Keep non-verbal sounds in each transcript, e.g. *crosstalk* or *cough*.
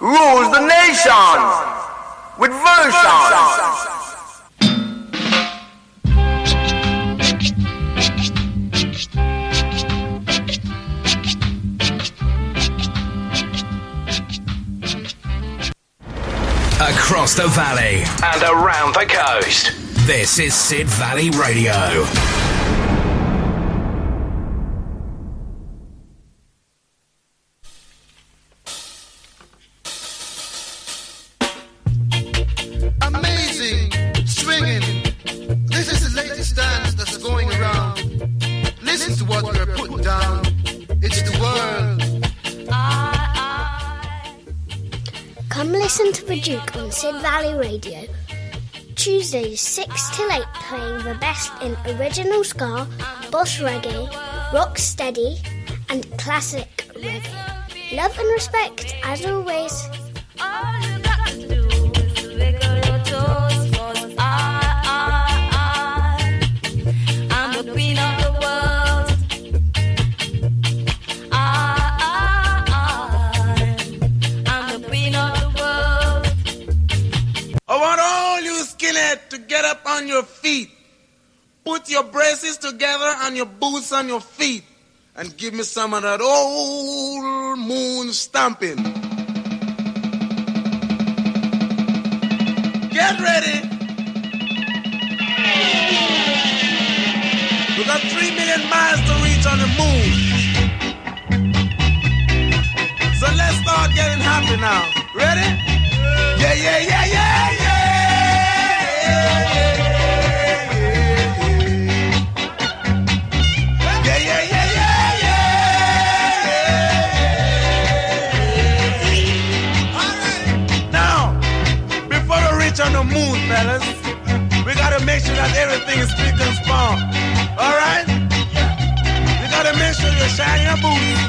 rules the nation with version. Across the valley and around the coast. This is Sid Valley Radio. Tuesdays 6 till 8 playing the best in original ska, boss reggae, rock steady, and classic reggae. Love and respect as always. Your feet. Put your braces together and your boots on your feet. And give me some of that old moon stomping. Get ready. We got three million miles to reach on the moon. So let's start getting happy now. Ready? Yeah, yeah, yeah, yeah, yeah. Yeah, fellas, we gotta make sure that everything is spick and span. All right? You gotta make sure you shine your boots.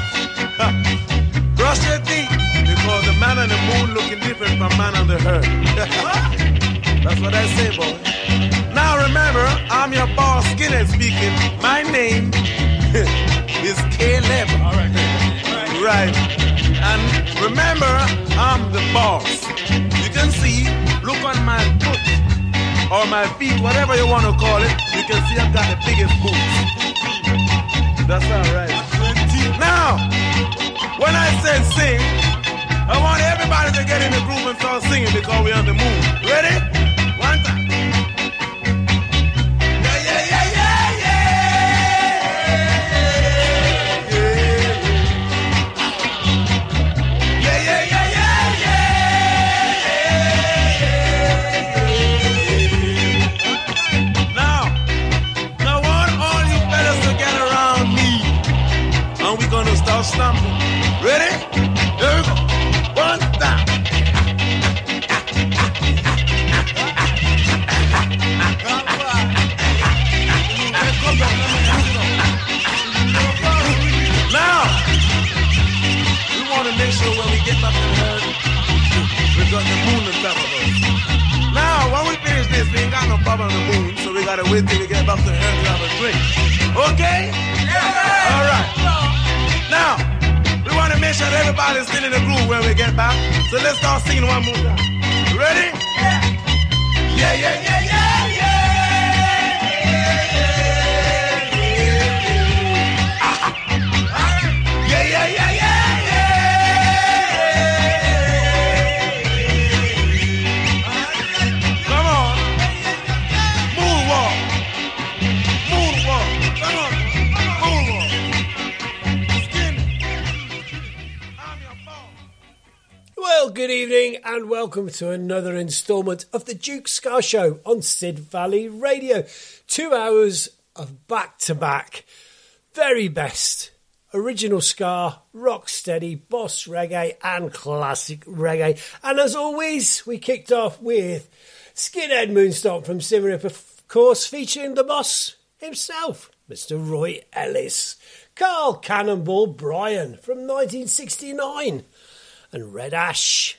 *laughs* Brush your teeth because the man on the moon looking different from man on the earth. *laughs* That's what I say, boy. Now remember, I'm your boss, Skinner speaking. My name *laughs* is Caleb. All right. Right. And remember, I'm the boss. Can see, look on my foot or my feet, whatever you want to call it. You can see I've got the biggest boots. That's all right. Now, when I said sing, I want everybody to get in the groove and start singing because we're on the moon. Ready? One time. We ain't got no bubble on the moon, so we gotta wait till we get back to the earth to have a drink. Okay? Yeah! All right. Now, we want to make sure that everybody's still in the groove when we get back. So let's start singing one more time. Ready? Yeah, yeah, yeah, yeah. Good evening and welcome to another instalment of the Duke Ska Show on Sid Valley Radio. Two hours of back to back, very best original Ska, rock steady, boss reggae, and classic reggae. And as always, we kicked off with Skinhead Moonstomp from Symarip, of course, featuring the boss himself, Mr. Roy Ellis. Carl Cannonball Bryan from 1969 and Red Ash.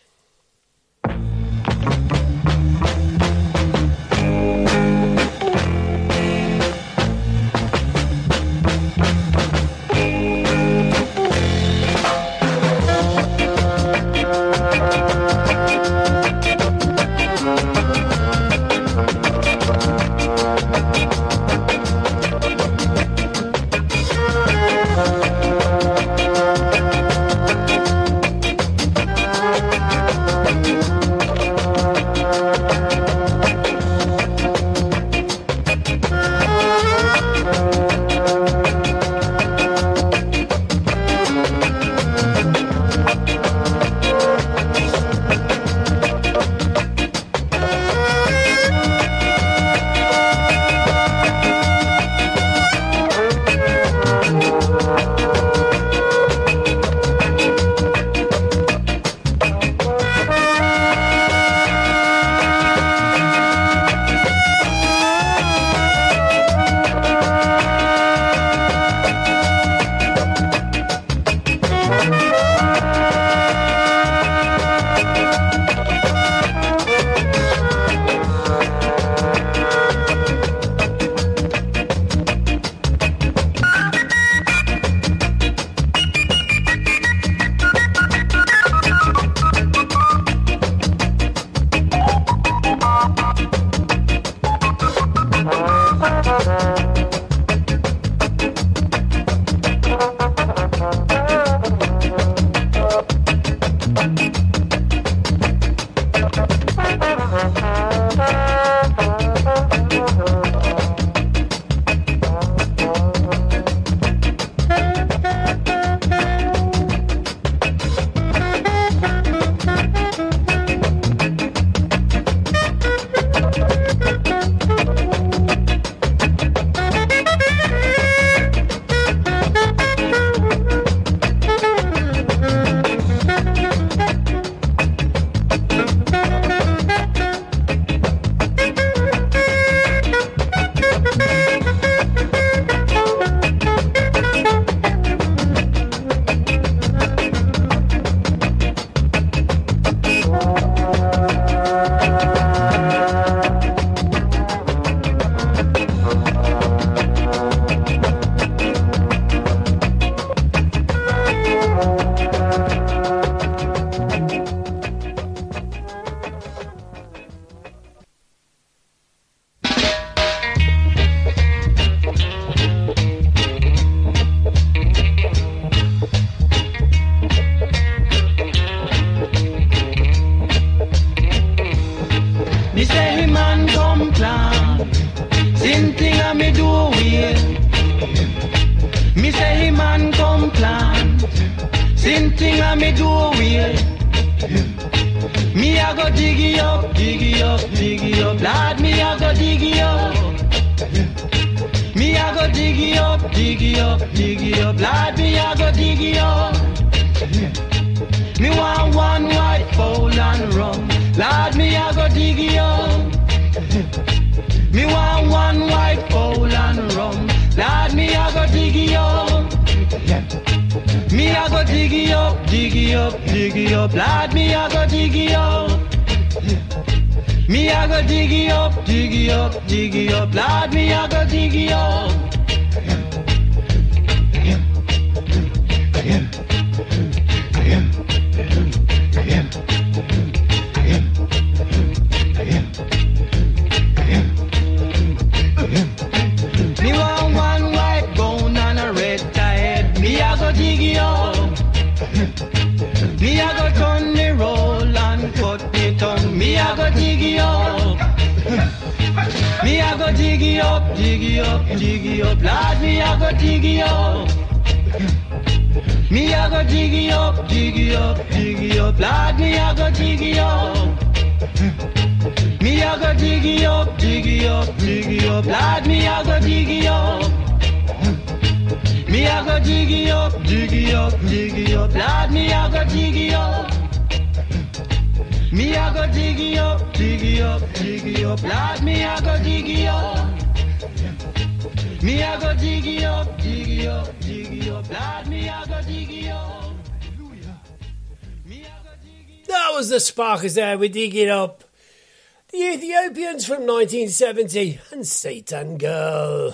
1970 and Satan Girl.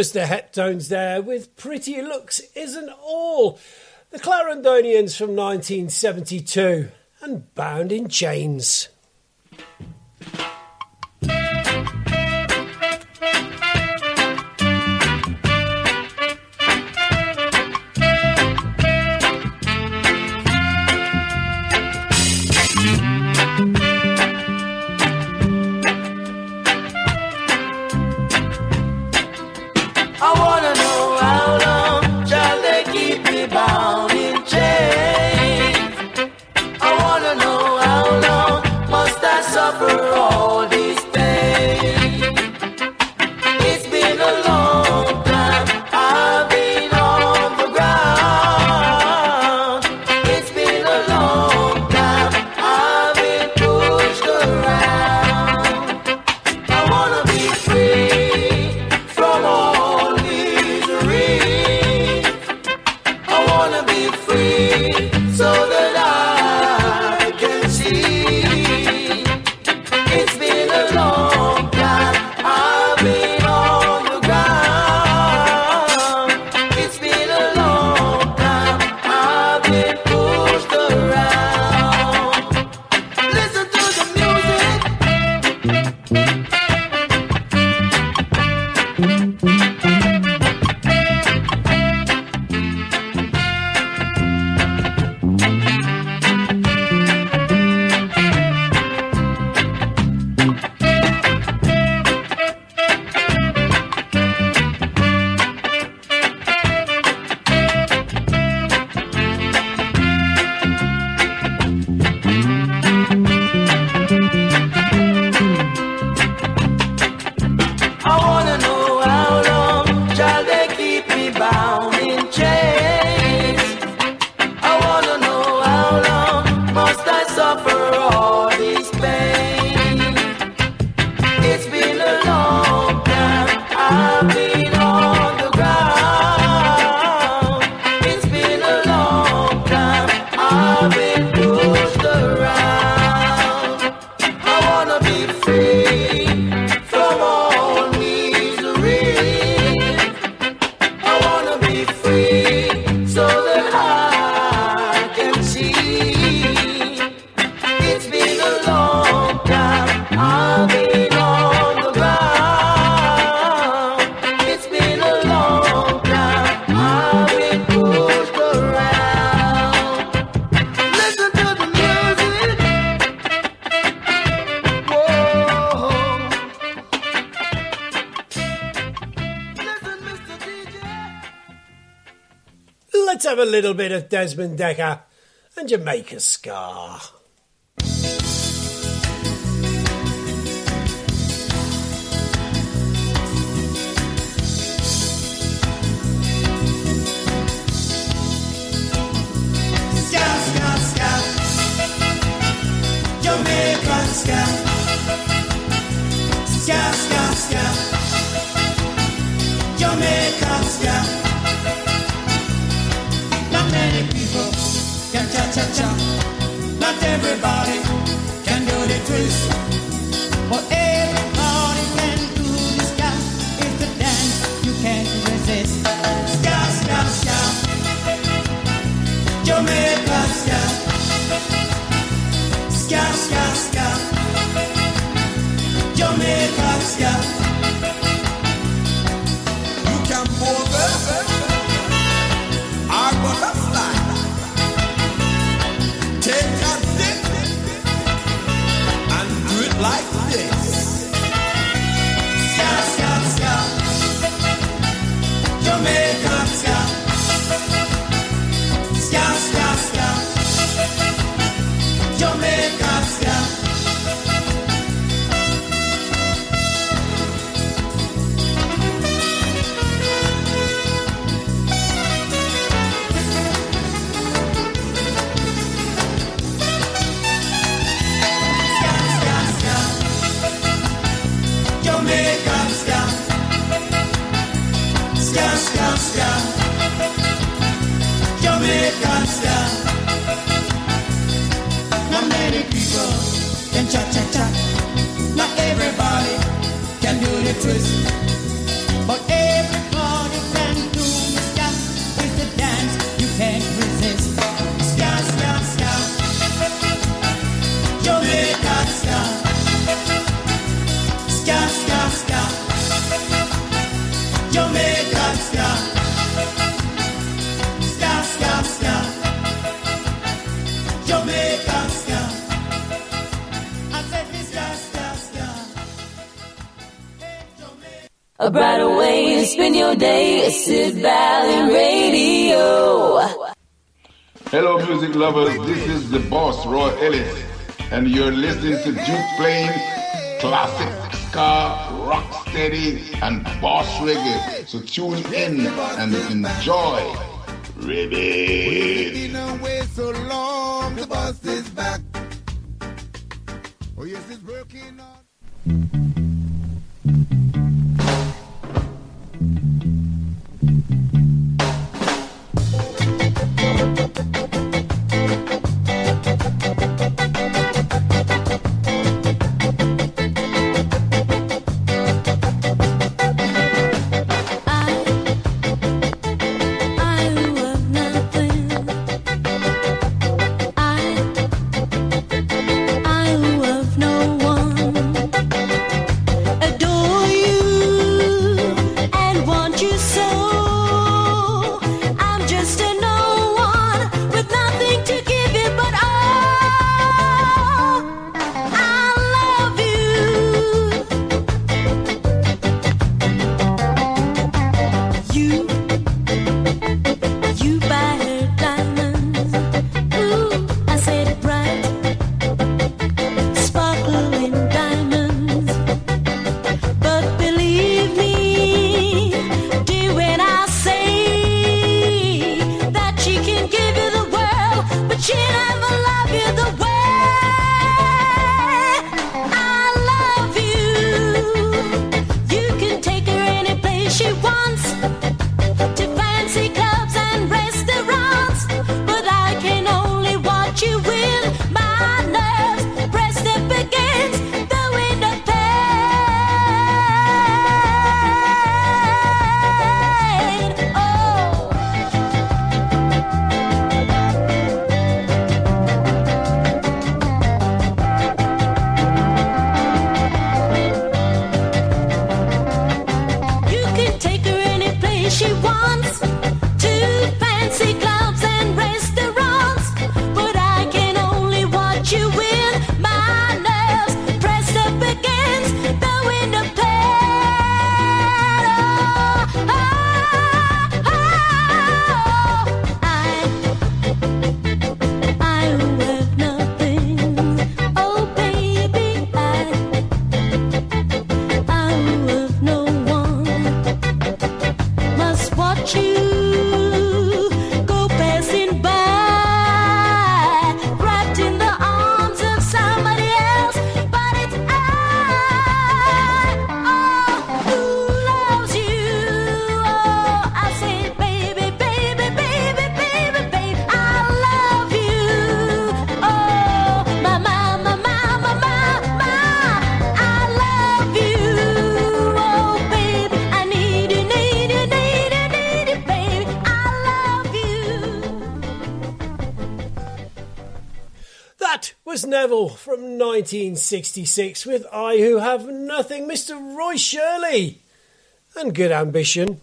was the Heptones there with Pretty Looks Isn't All, the Clarendonians from 1972, and Bound in Chains. Jasmine Dekker and Jamaica Ska. Valley Radio. Hello, music lovers. This is the boss, Roy Ellis, and you're listening to Duke Playing Classic Ska, Rock Steady, and Boss Reggae. So tune in and enjoy. Ribbit. from 1966 with I Who Have Nothing, Mr. Roy Shirley, and Good Ambition.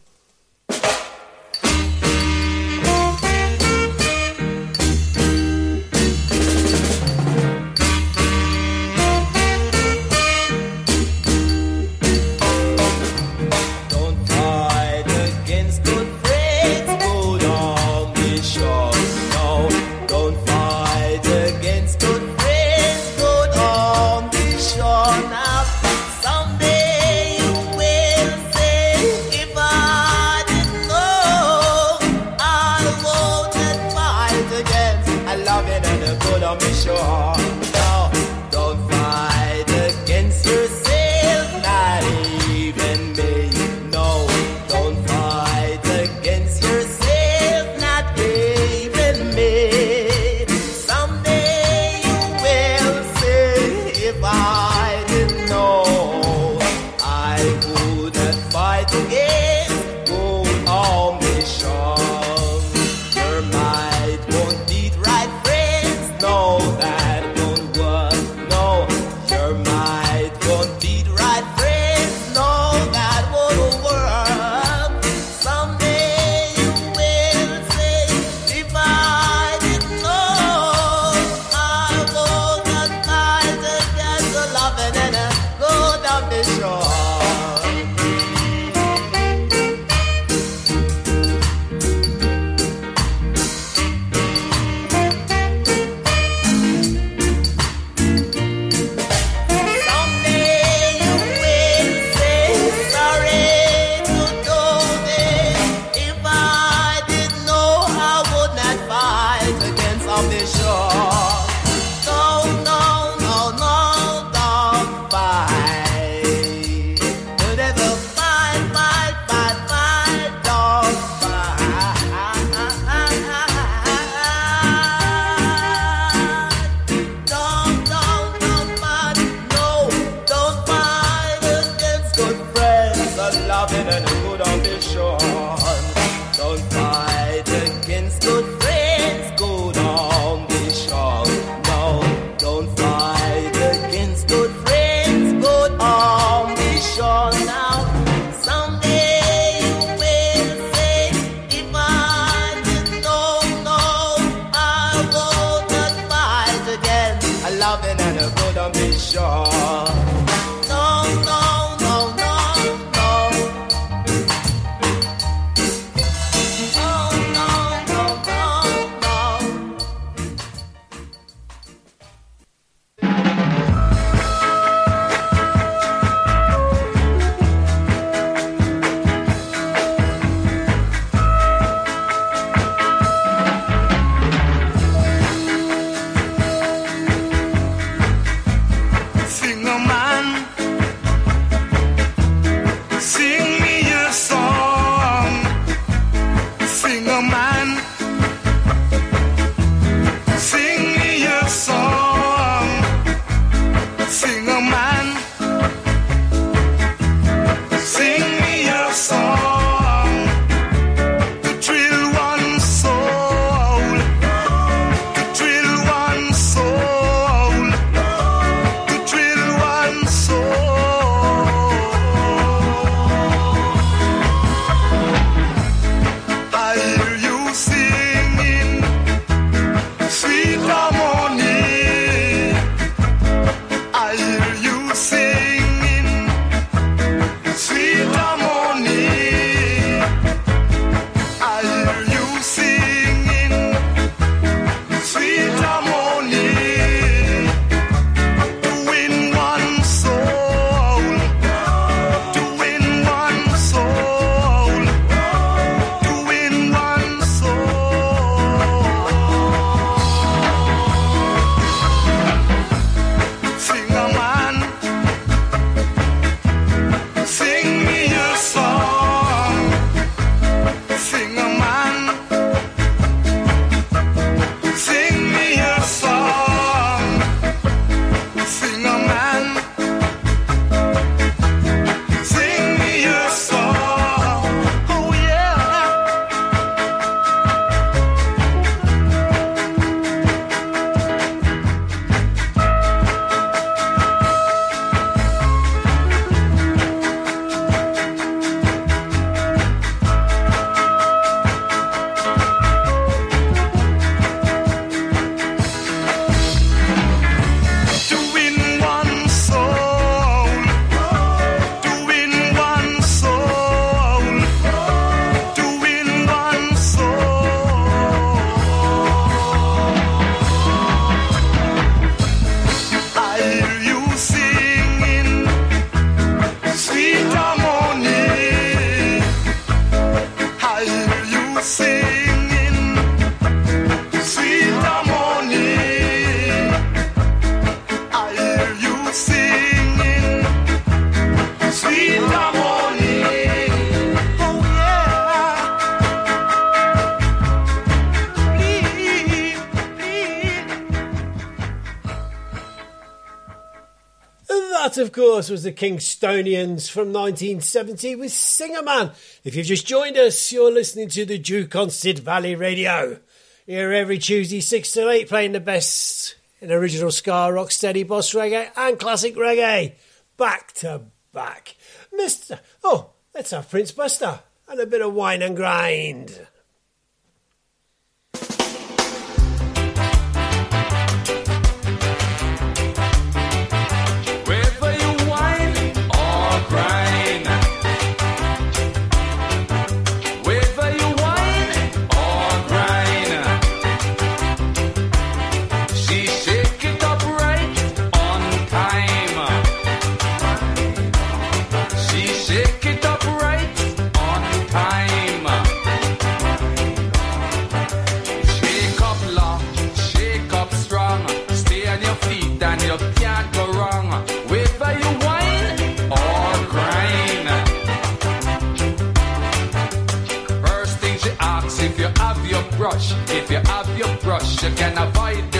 That was the Kingstonians from 1970 with Singer Man. If you've just joined us, you're listening to the Duke on Sid Valley Radio. Here every Tuesday, 6 to 8, playing the best in original ska, rock, steady, boss reggae, and classic reggae. Back to back. Mr. Oh, let's have Prince Buster and a bit of wine and grind. If you have your brush, you can avoid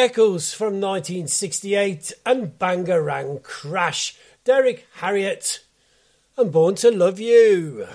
Echoes from 1968 and Bangarang Crash, Derek Harriott, and Born to Love You.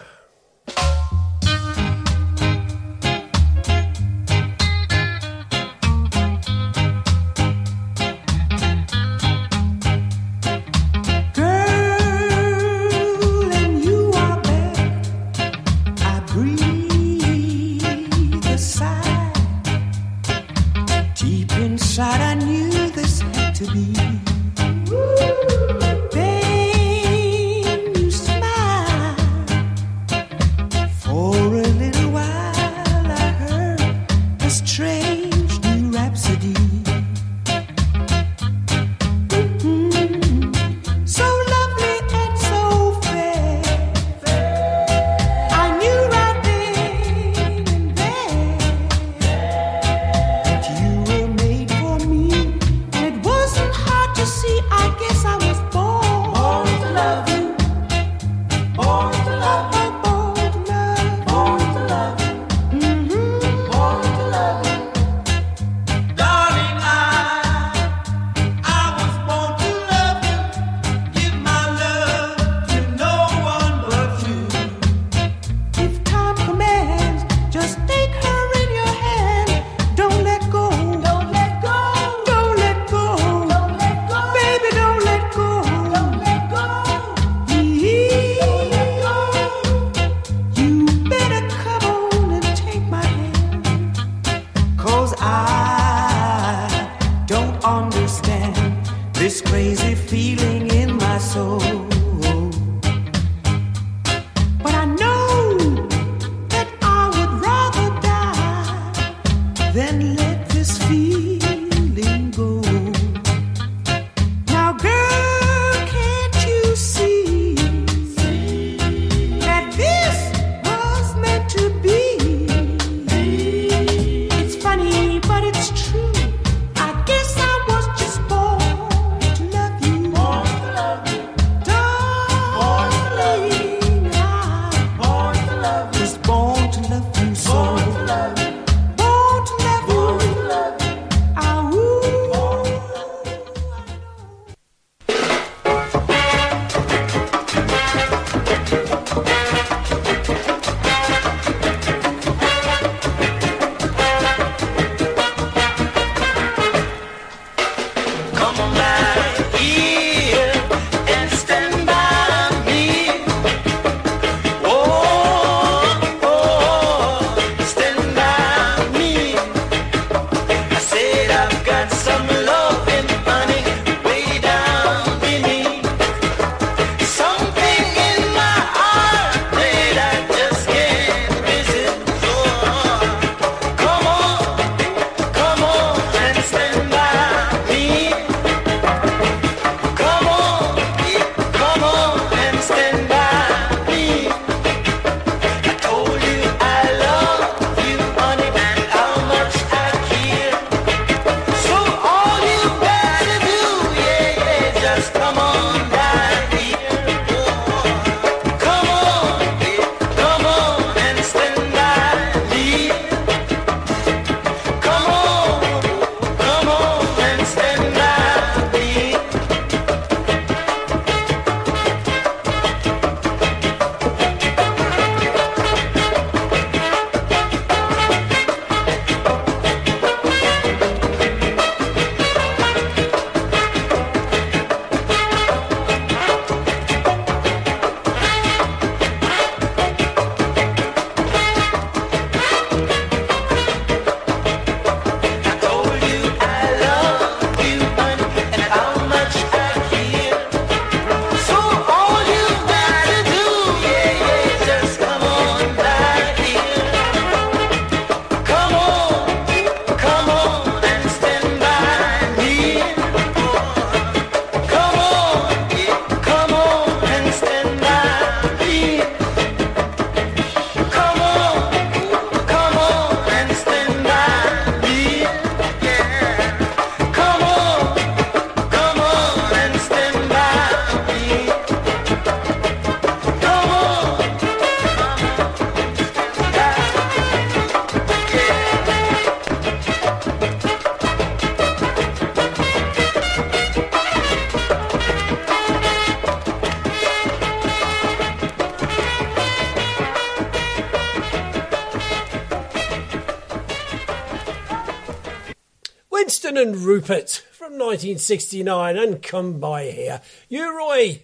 Rupert from 1969 and Come By Here. U-Roy,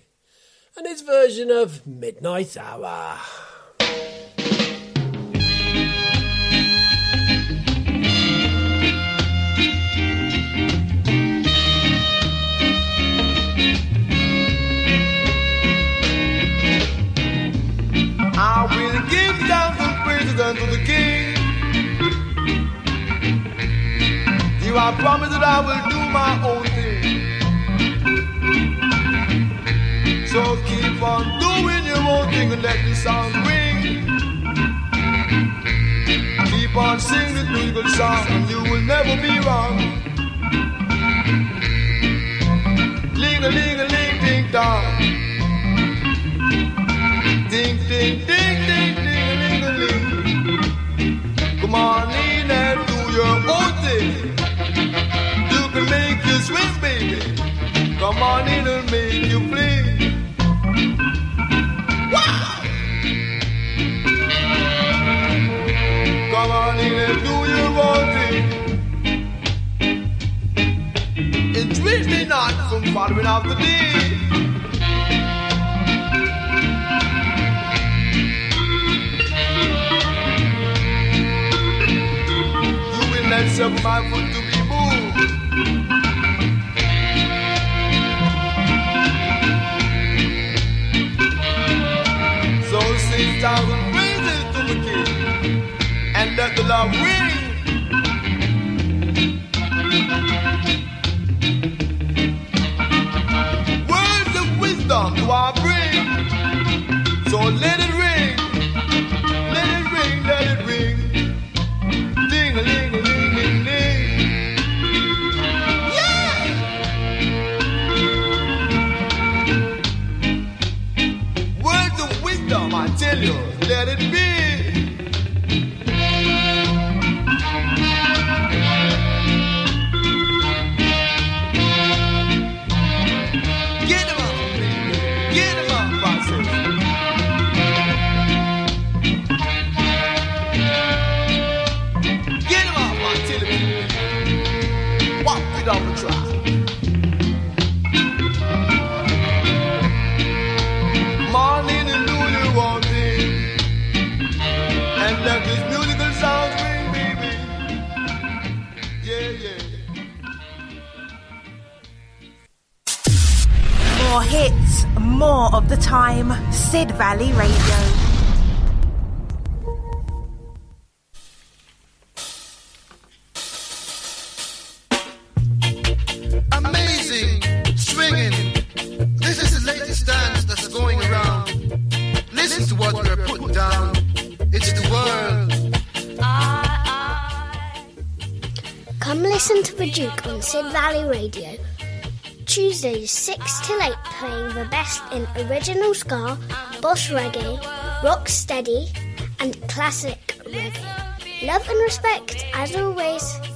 and his version of Midnight Hour. I promise that I will do my own thing. So keep on doing your own thing and let the sound ring. Keep on singing musical song and you will never be wrong. Ling a ling a ling ding dong. From following after thee. You will not suffer my foot to be moved. So sing thousand praises to the King, and let the love ring. Get down. It's the world. Come listen to the Duke on Sid Valley Radio. Tuesdays 6 till 8 playing the best in original ska, boss reggae, rock steady, and classic reggae. Love and respect as always.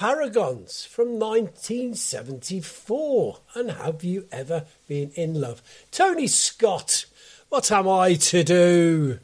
Paragons from 1974. And have you ever been in love? Tony Scott, what am I to do?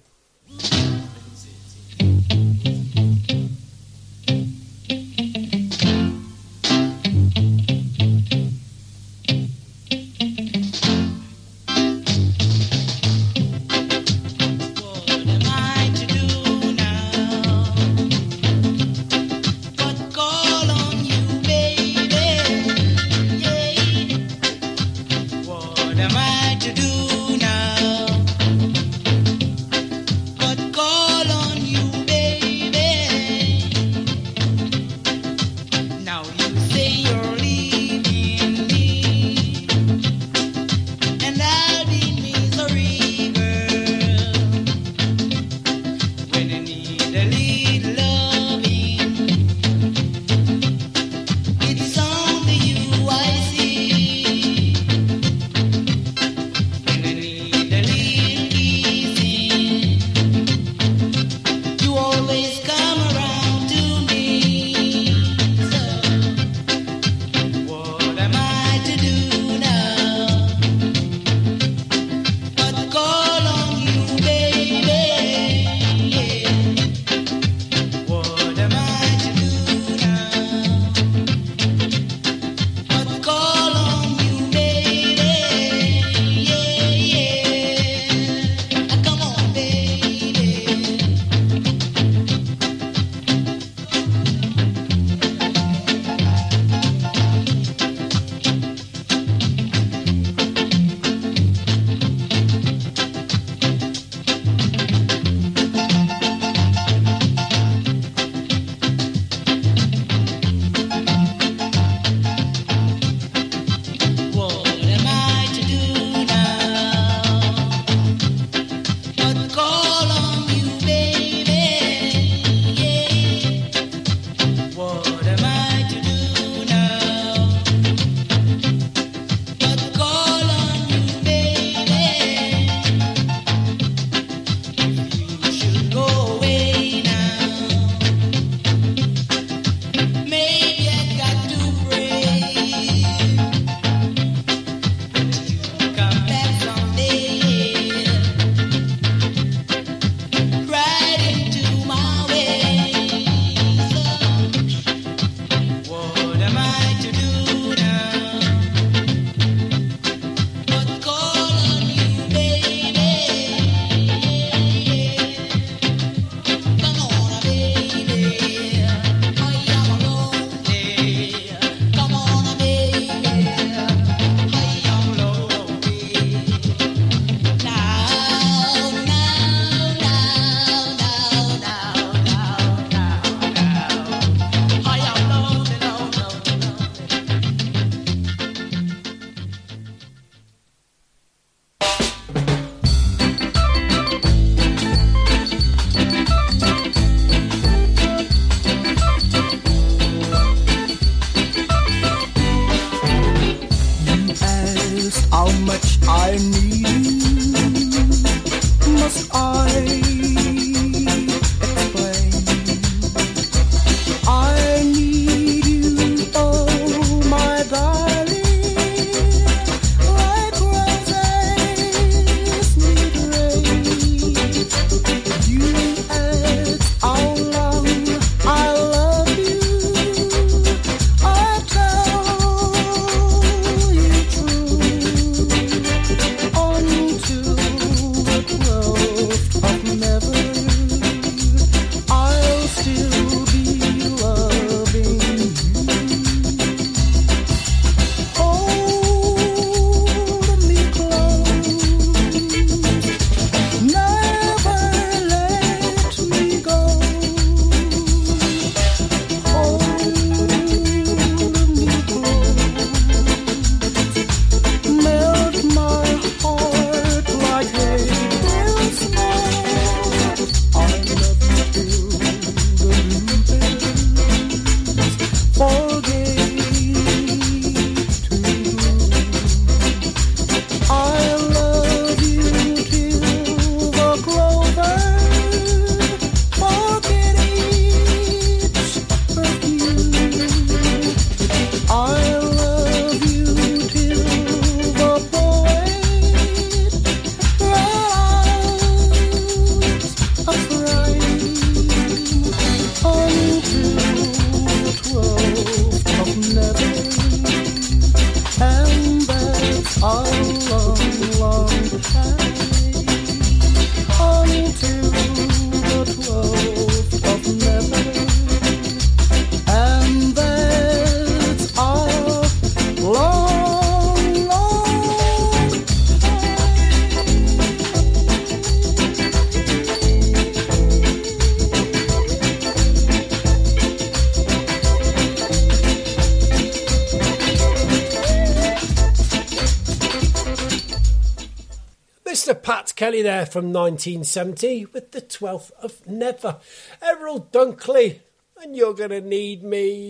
Kelly there from 1970 with the 12th of Never. Errol Dunkley, and you're going to need me.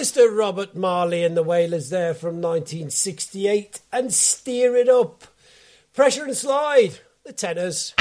Mr. Robert Marley and the Wailers there from 1968 and Stir It Up. Pressure and Slide, the Tennors.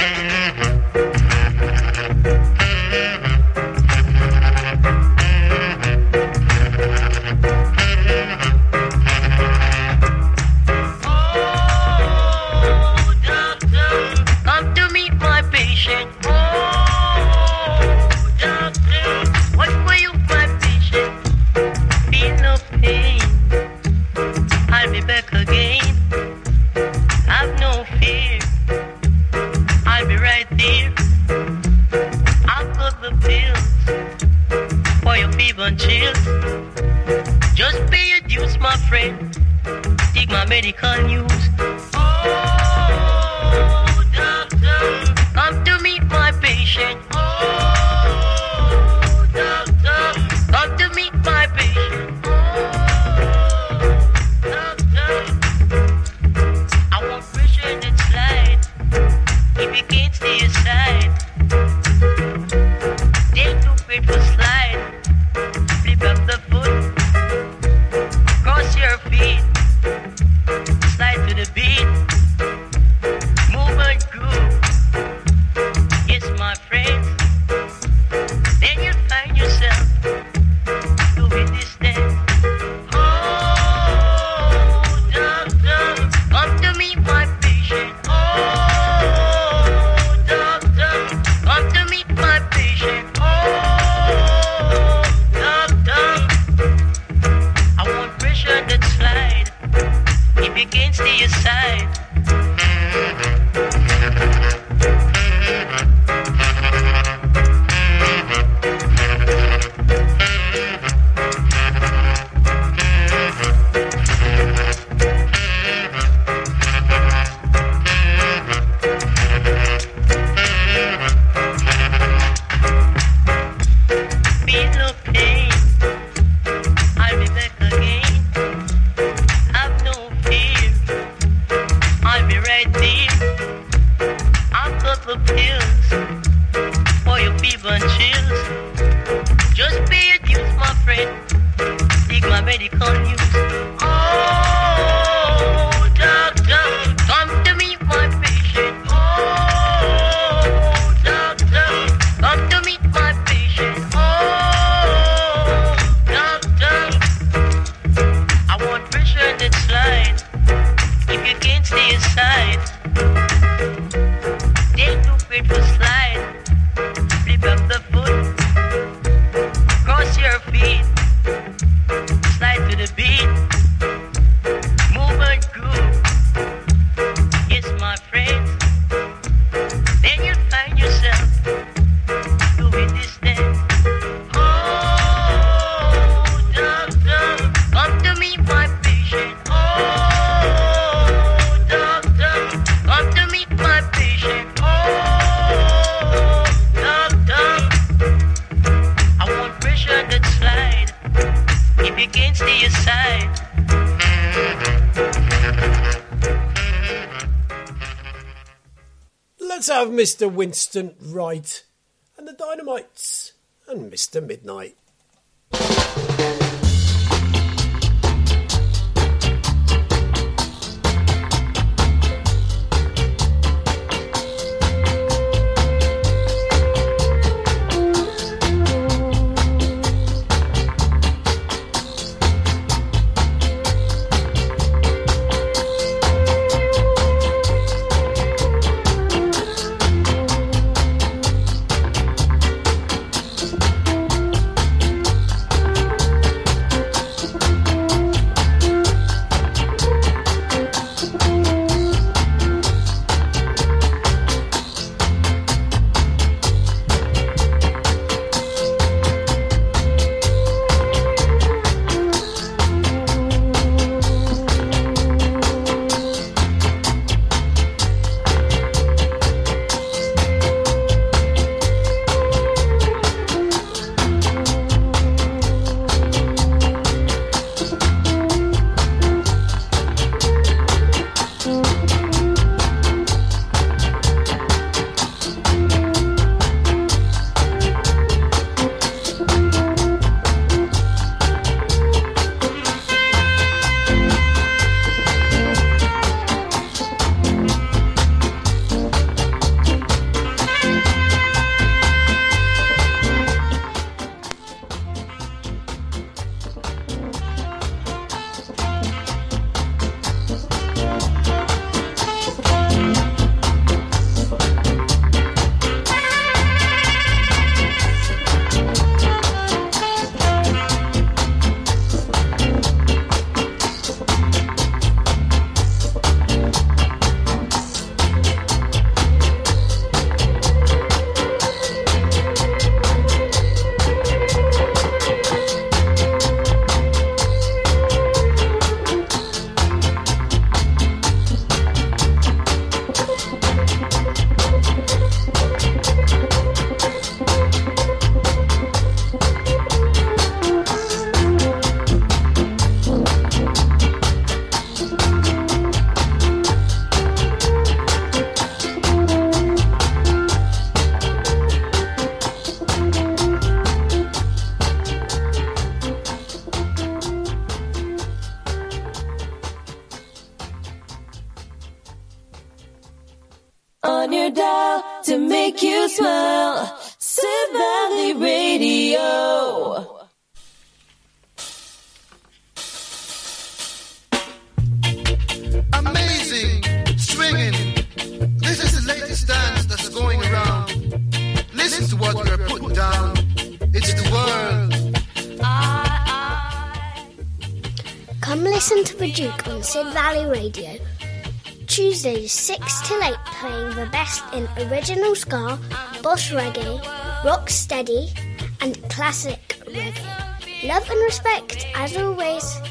Medical news. Let's have Mr. Winston Wright and the Dynamites and Mr. Midnight. in original ska, boss reggae, rock steady, and classic reggae. Love and respect as always.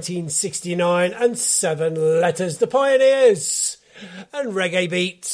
1969 and Seven Letters, The Pioneers, and Reggae Beat.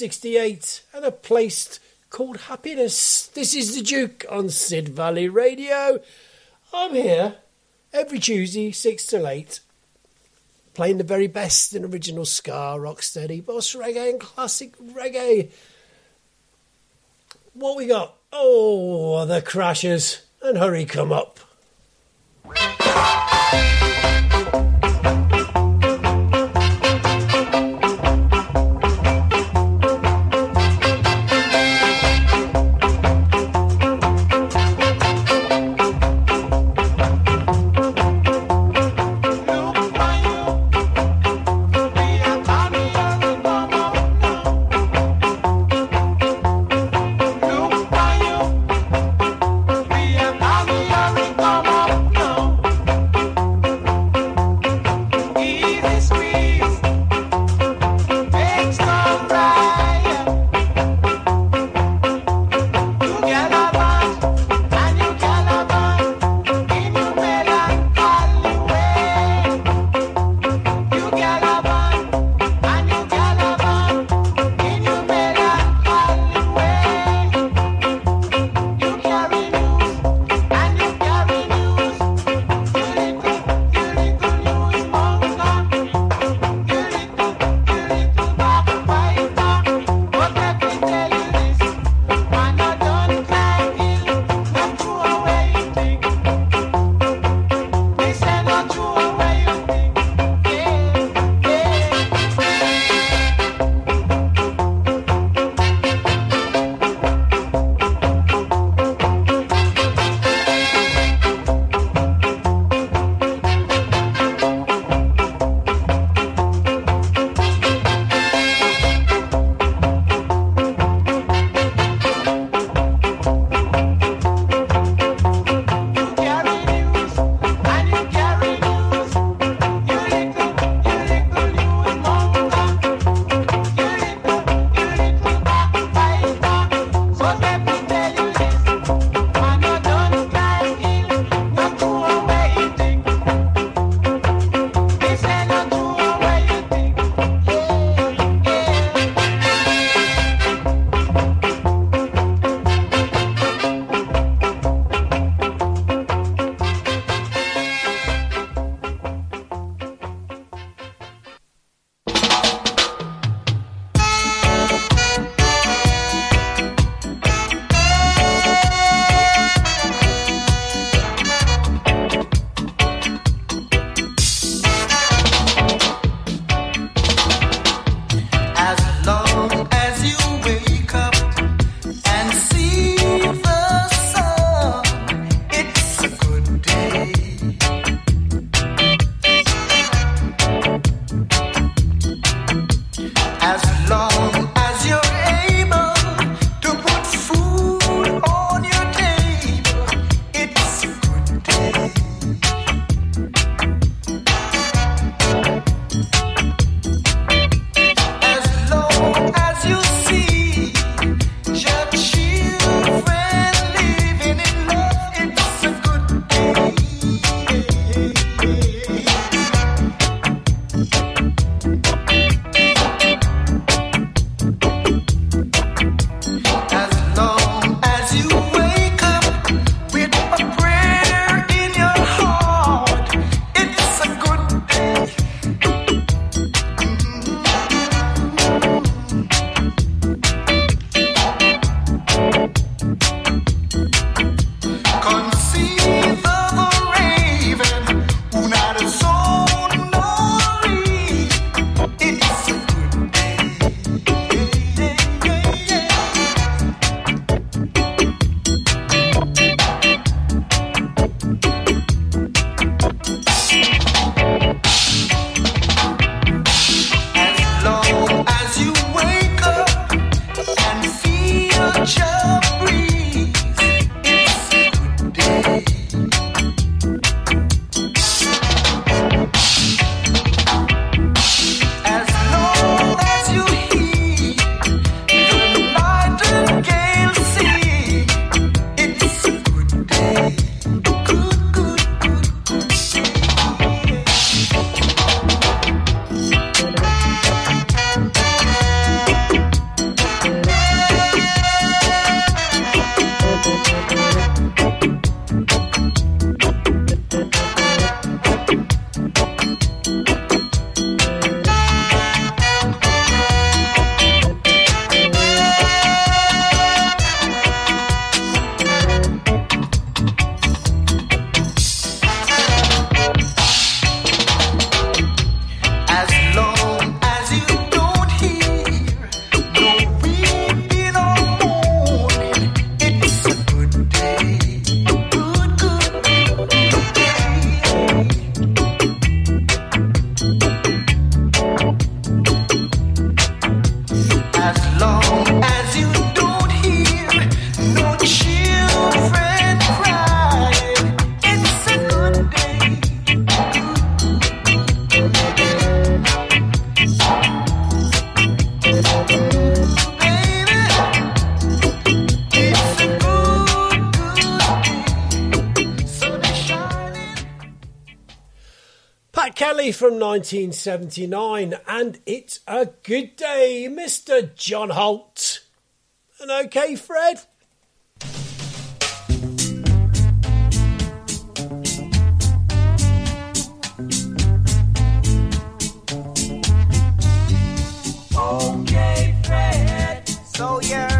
68 and a place called Happiness. This is the Duke on Sid Valley Radio. I'm here every Tuesday, 6 till 8, playing the very best in original ska, rocksteady, boss reggae, and classic reggae. What we got? Oh, the Crashers and Hurry Come Up. From 1979, and it's a good day, Mr. John Holt. And okay, Fred? Okay, Fred. So yeah.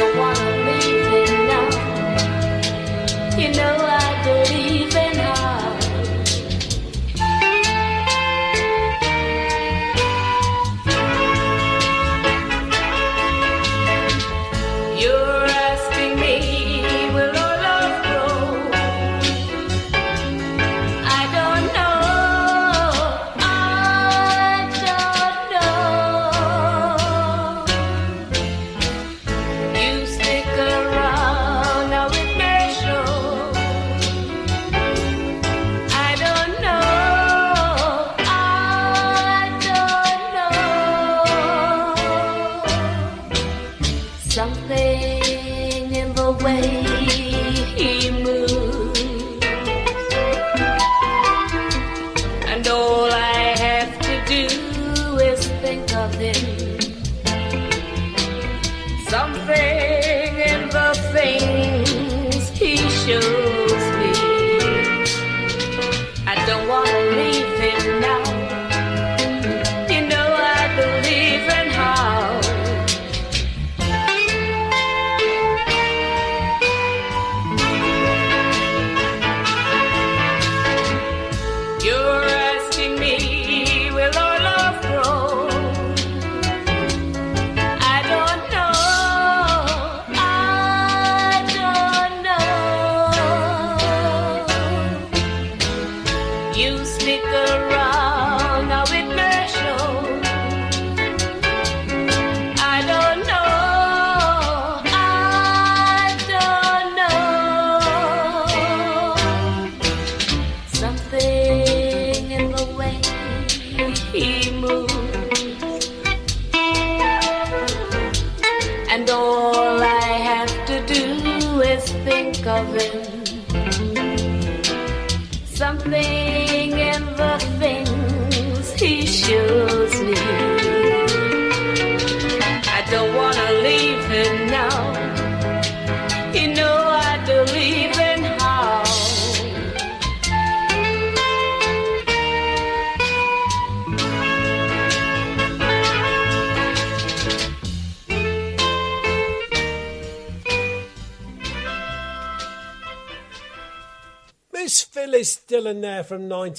one.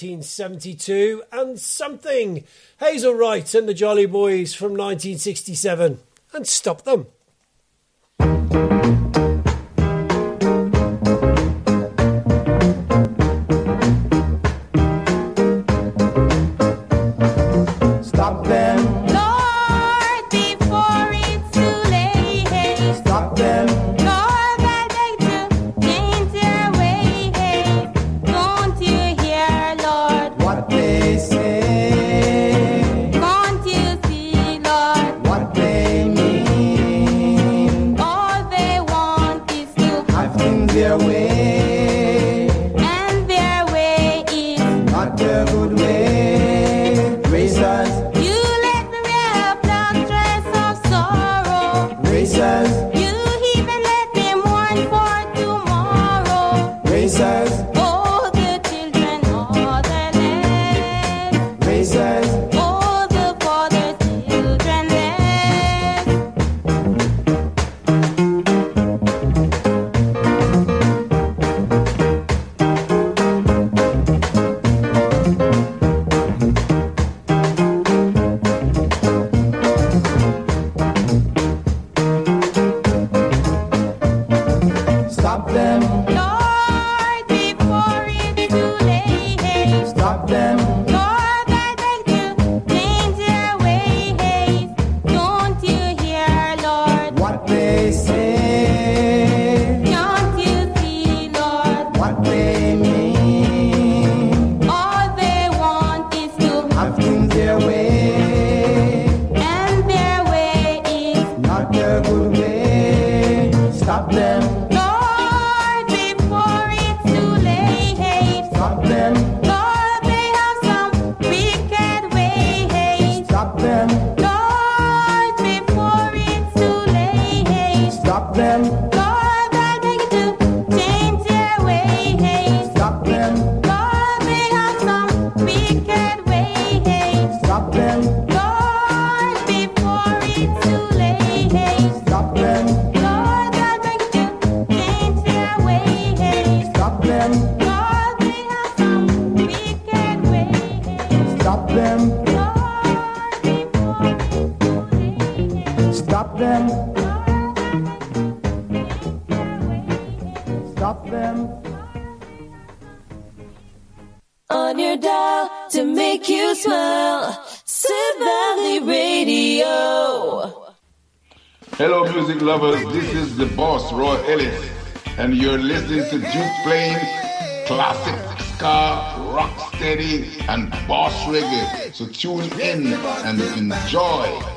1972 and something, Hazel Wright and the Jolly Boys from 1967, and stop them. enjoy.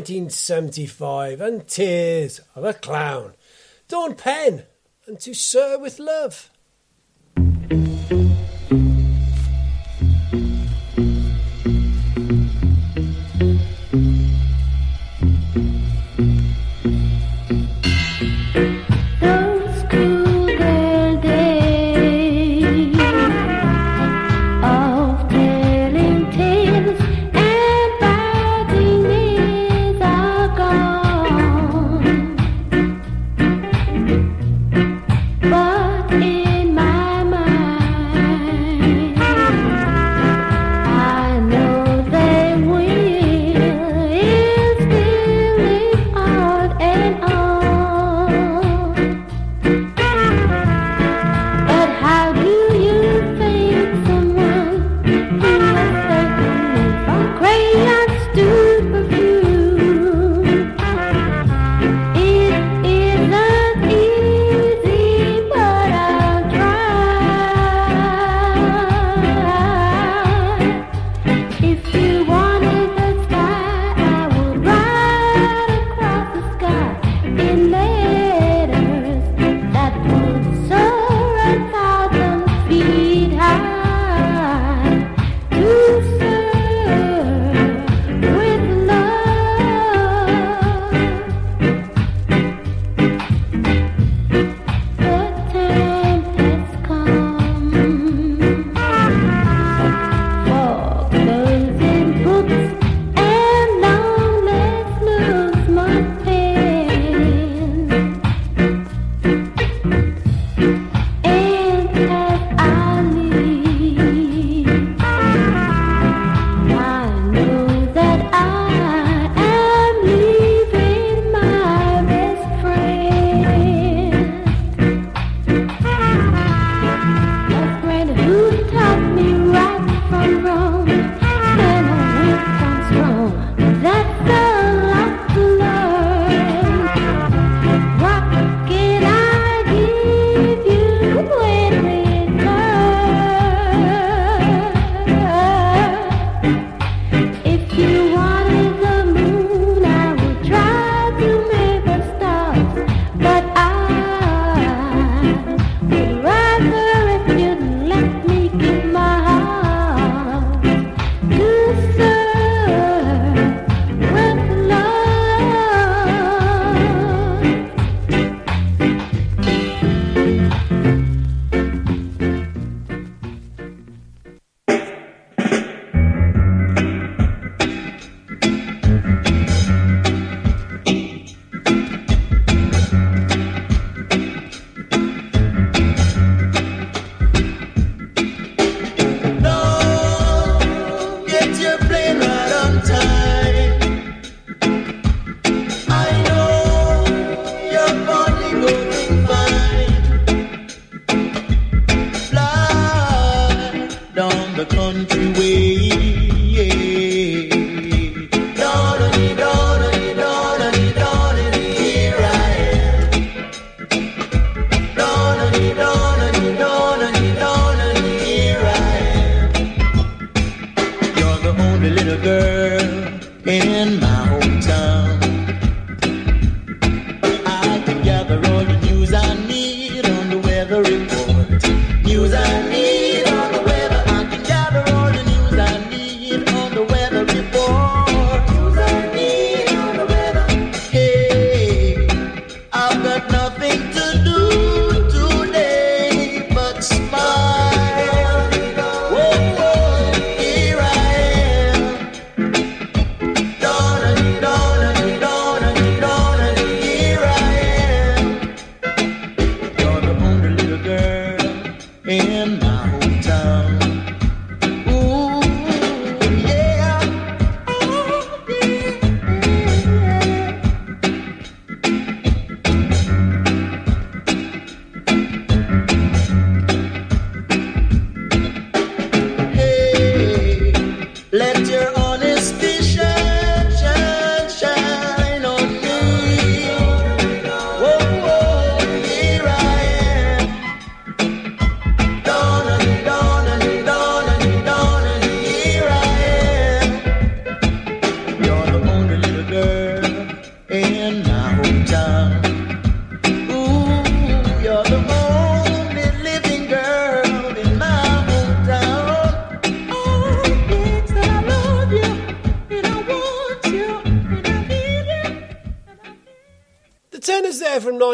1975 and Tears of a Clown, Dawn Penn and To Sir with Love.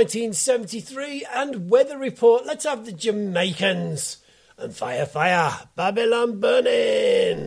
1973 and weather report. Let's have the Jamaicans and fire, fire, Babylon burning.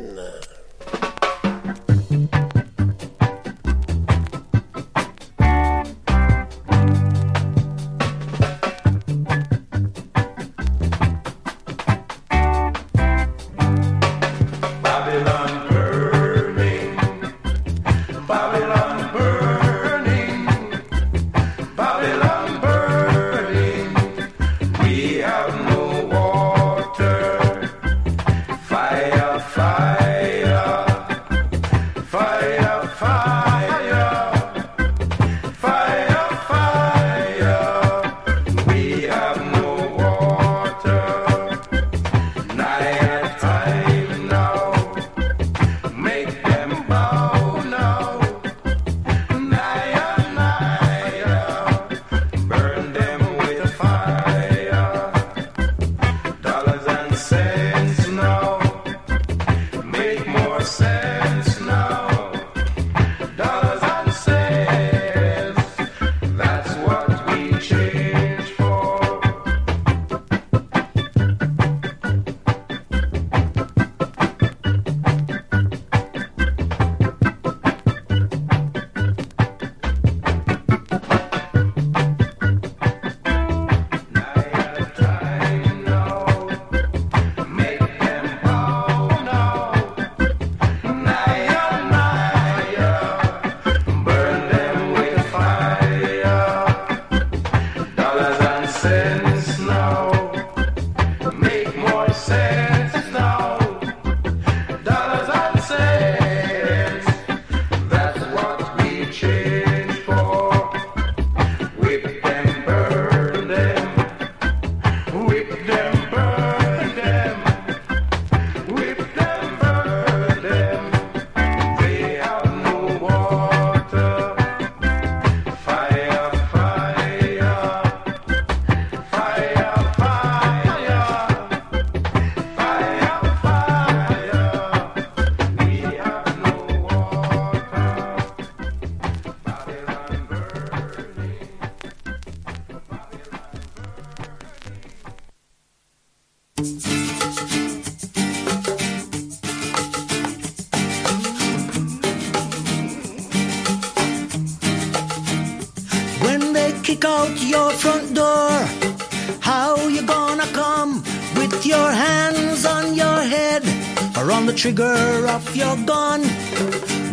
trigger off your gun.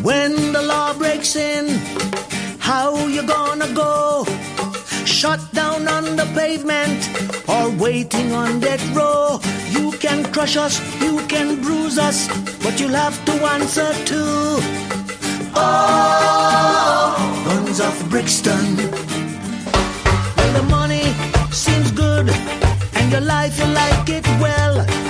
When the law breaks in, how you gonna go? Shut down on the pavement or waiting on that row. You can crush us, you can bruise us, but you'll have to answer to. Oh, guns of Brixton. Well, the money seems good and your life you like it well.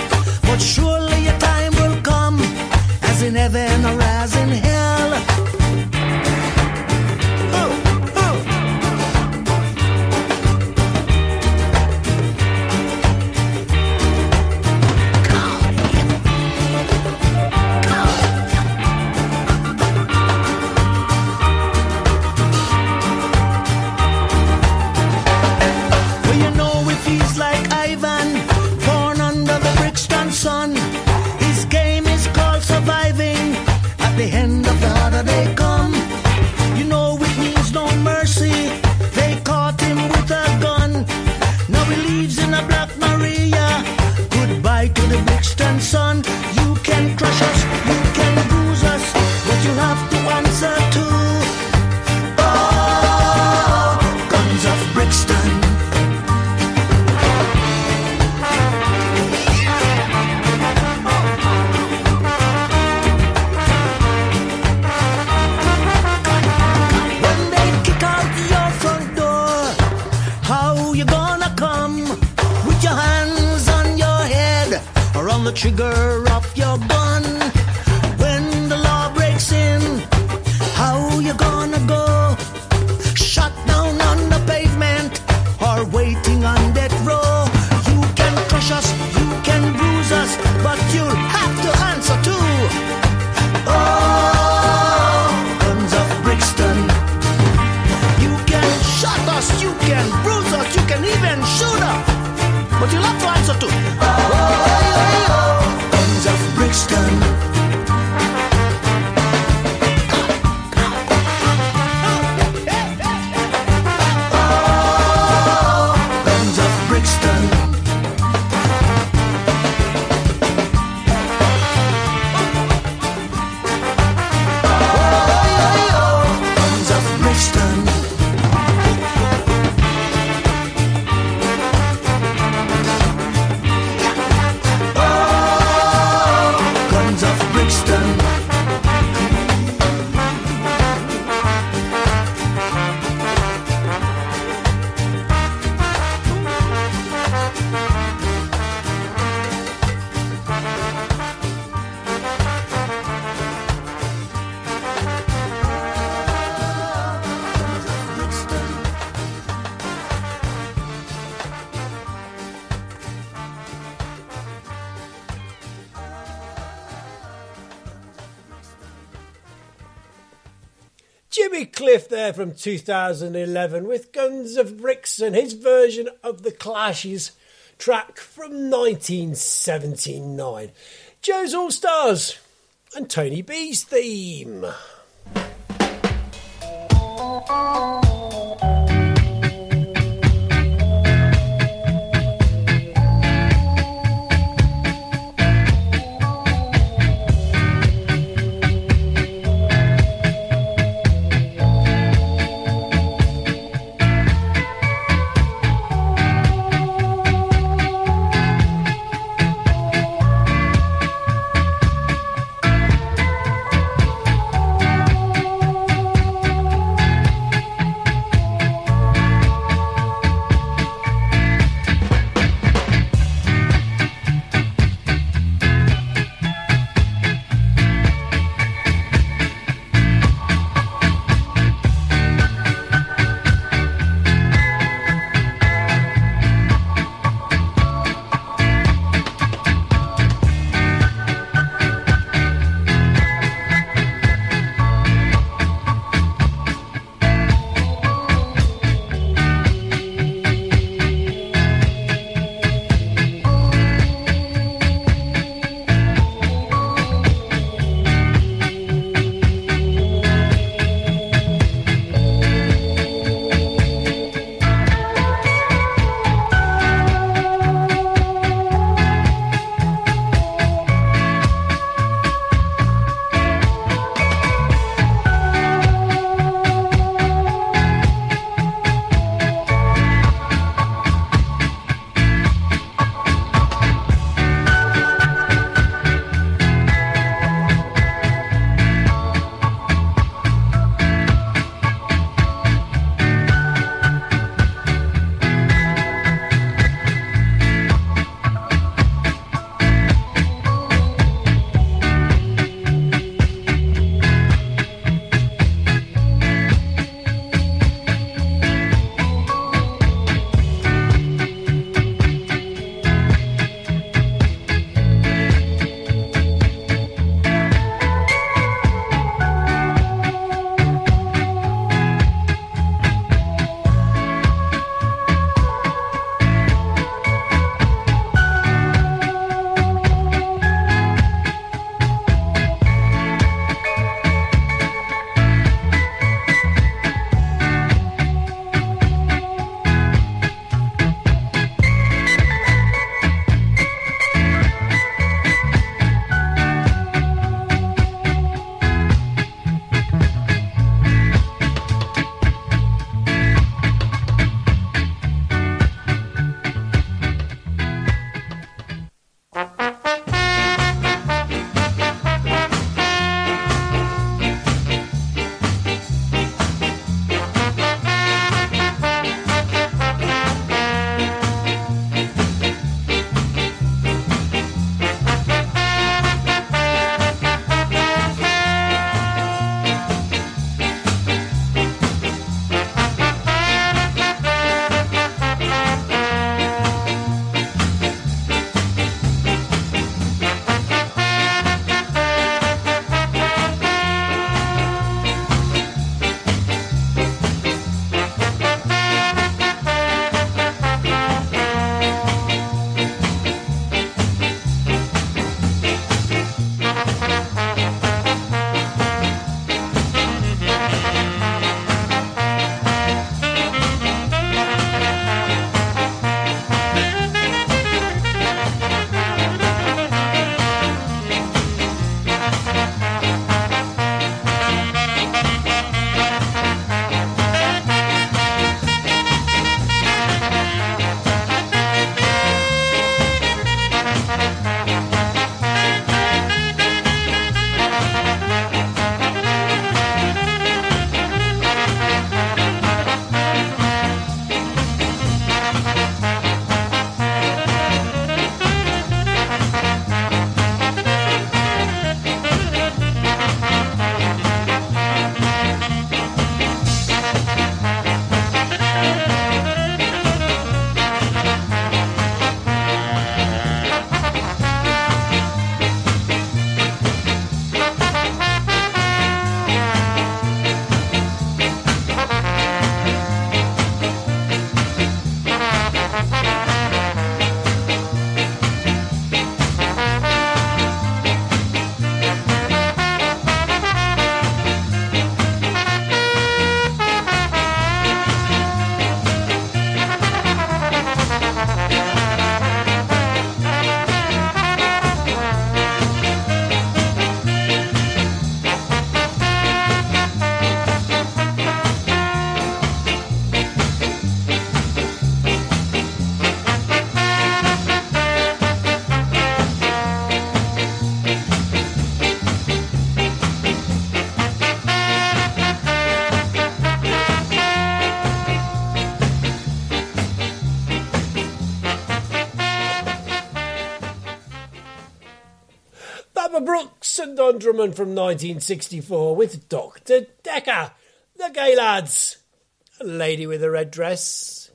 There from 2011 with Guns of and his version of the Clash's track from 1979. Joe's All Stars and Tony B's theme. Drummond from 1964 with Dr. Decker, the Gaylads, a lady with a red dress.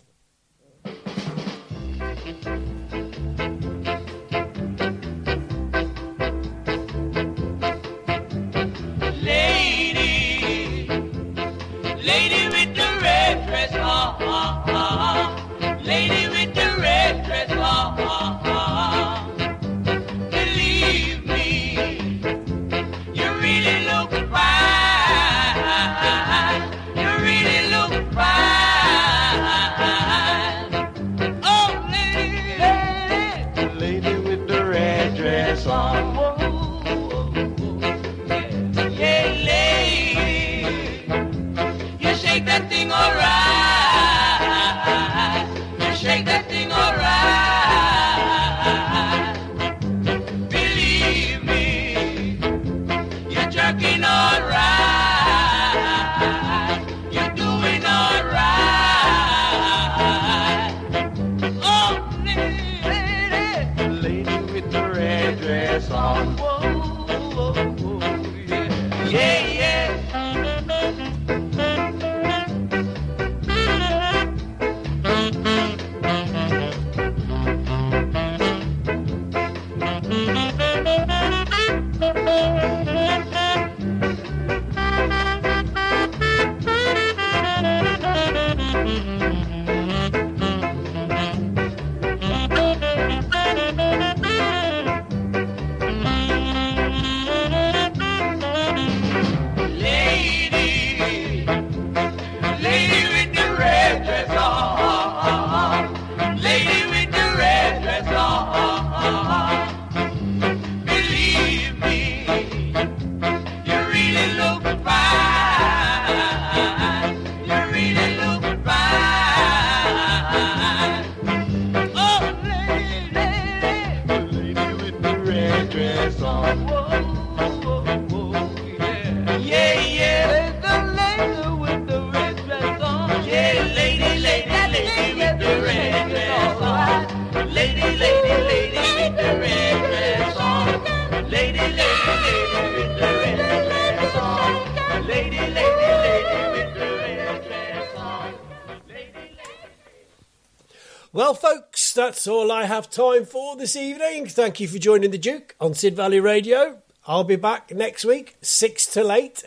Have time for this evening. Thank you for joining the Duke on Sid Valley Radio. I'll be back next week, 6 till 8.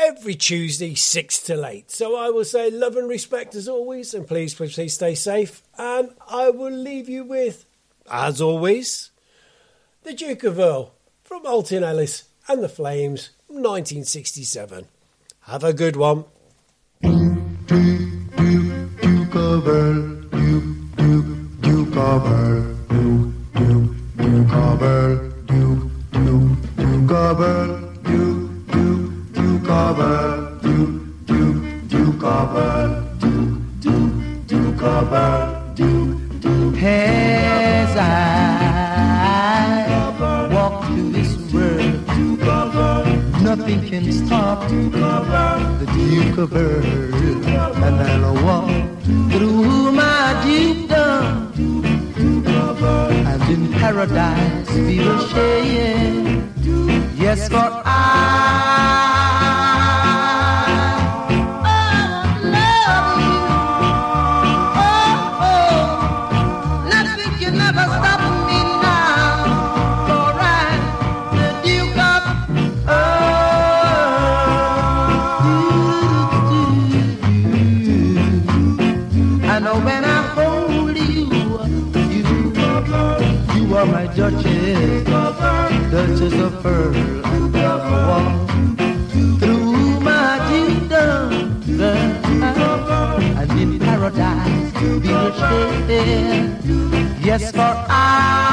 Every Tuesday, 6 till 8. So I will say love and respect as always, and please, please, please stay safe. And I will leave you with, as always, the Duke of Earl from Alton Ellis and the Flames, 1967. Have a good one. Duke of Earl, Earl, Duke, Duke, Duke of Earl, Duke, Duke, Duke of Earl, Duke, Duke, Duke of Earl, Duke, Duke, Duke of Earl, Duke, Duke. As I walk through this world, nothing can stop the Duke of Earl, and I'll walk through my dukedom, paradise feel shade. Yes, for Nothing Pearl. And walk through my kingdom, girl, and in paradise to the shade. Yes, for I.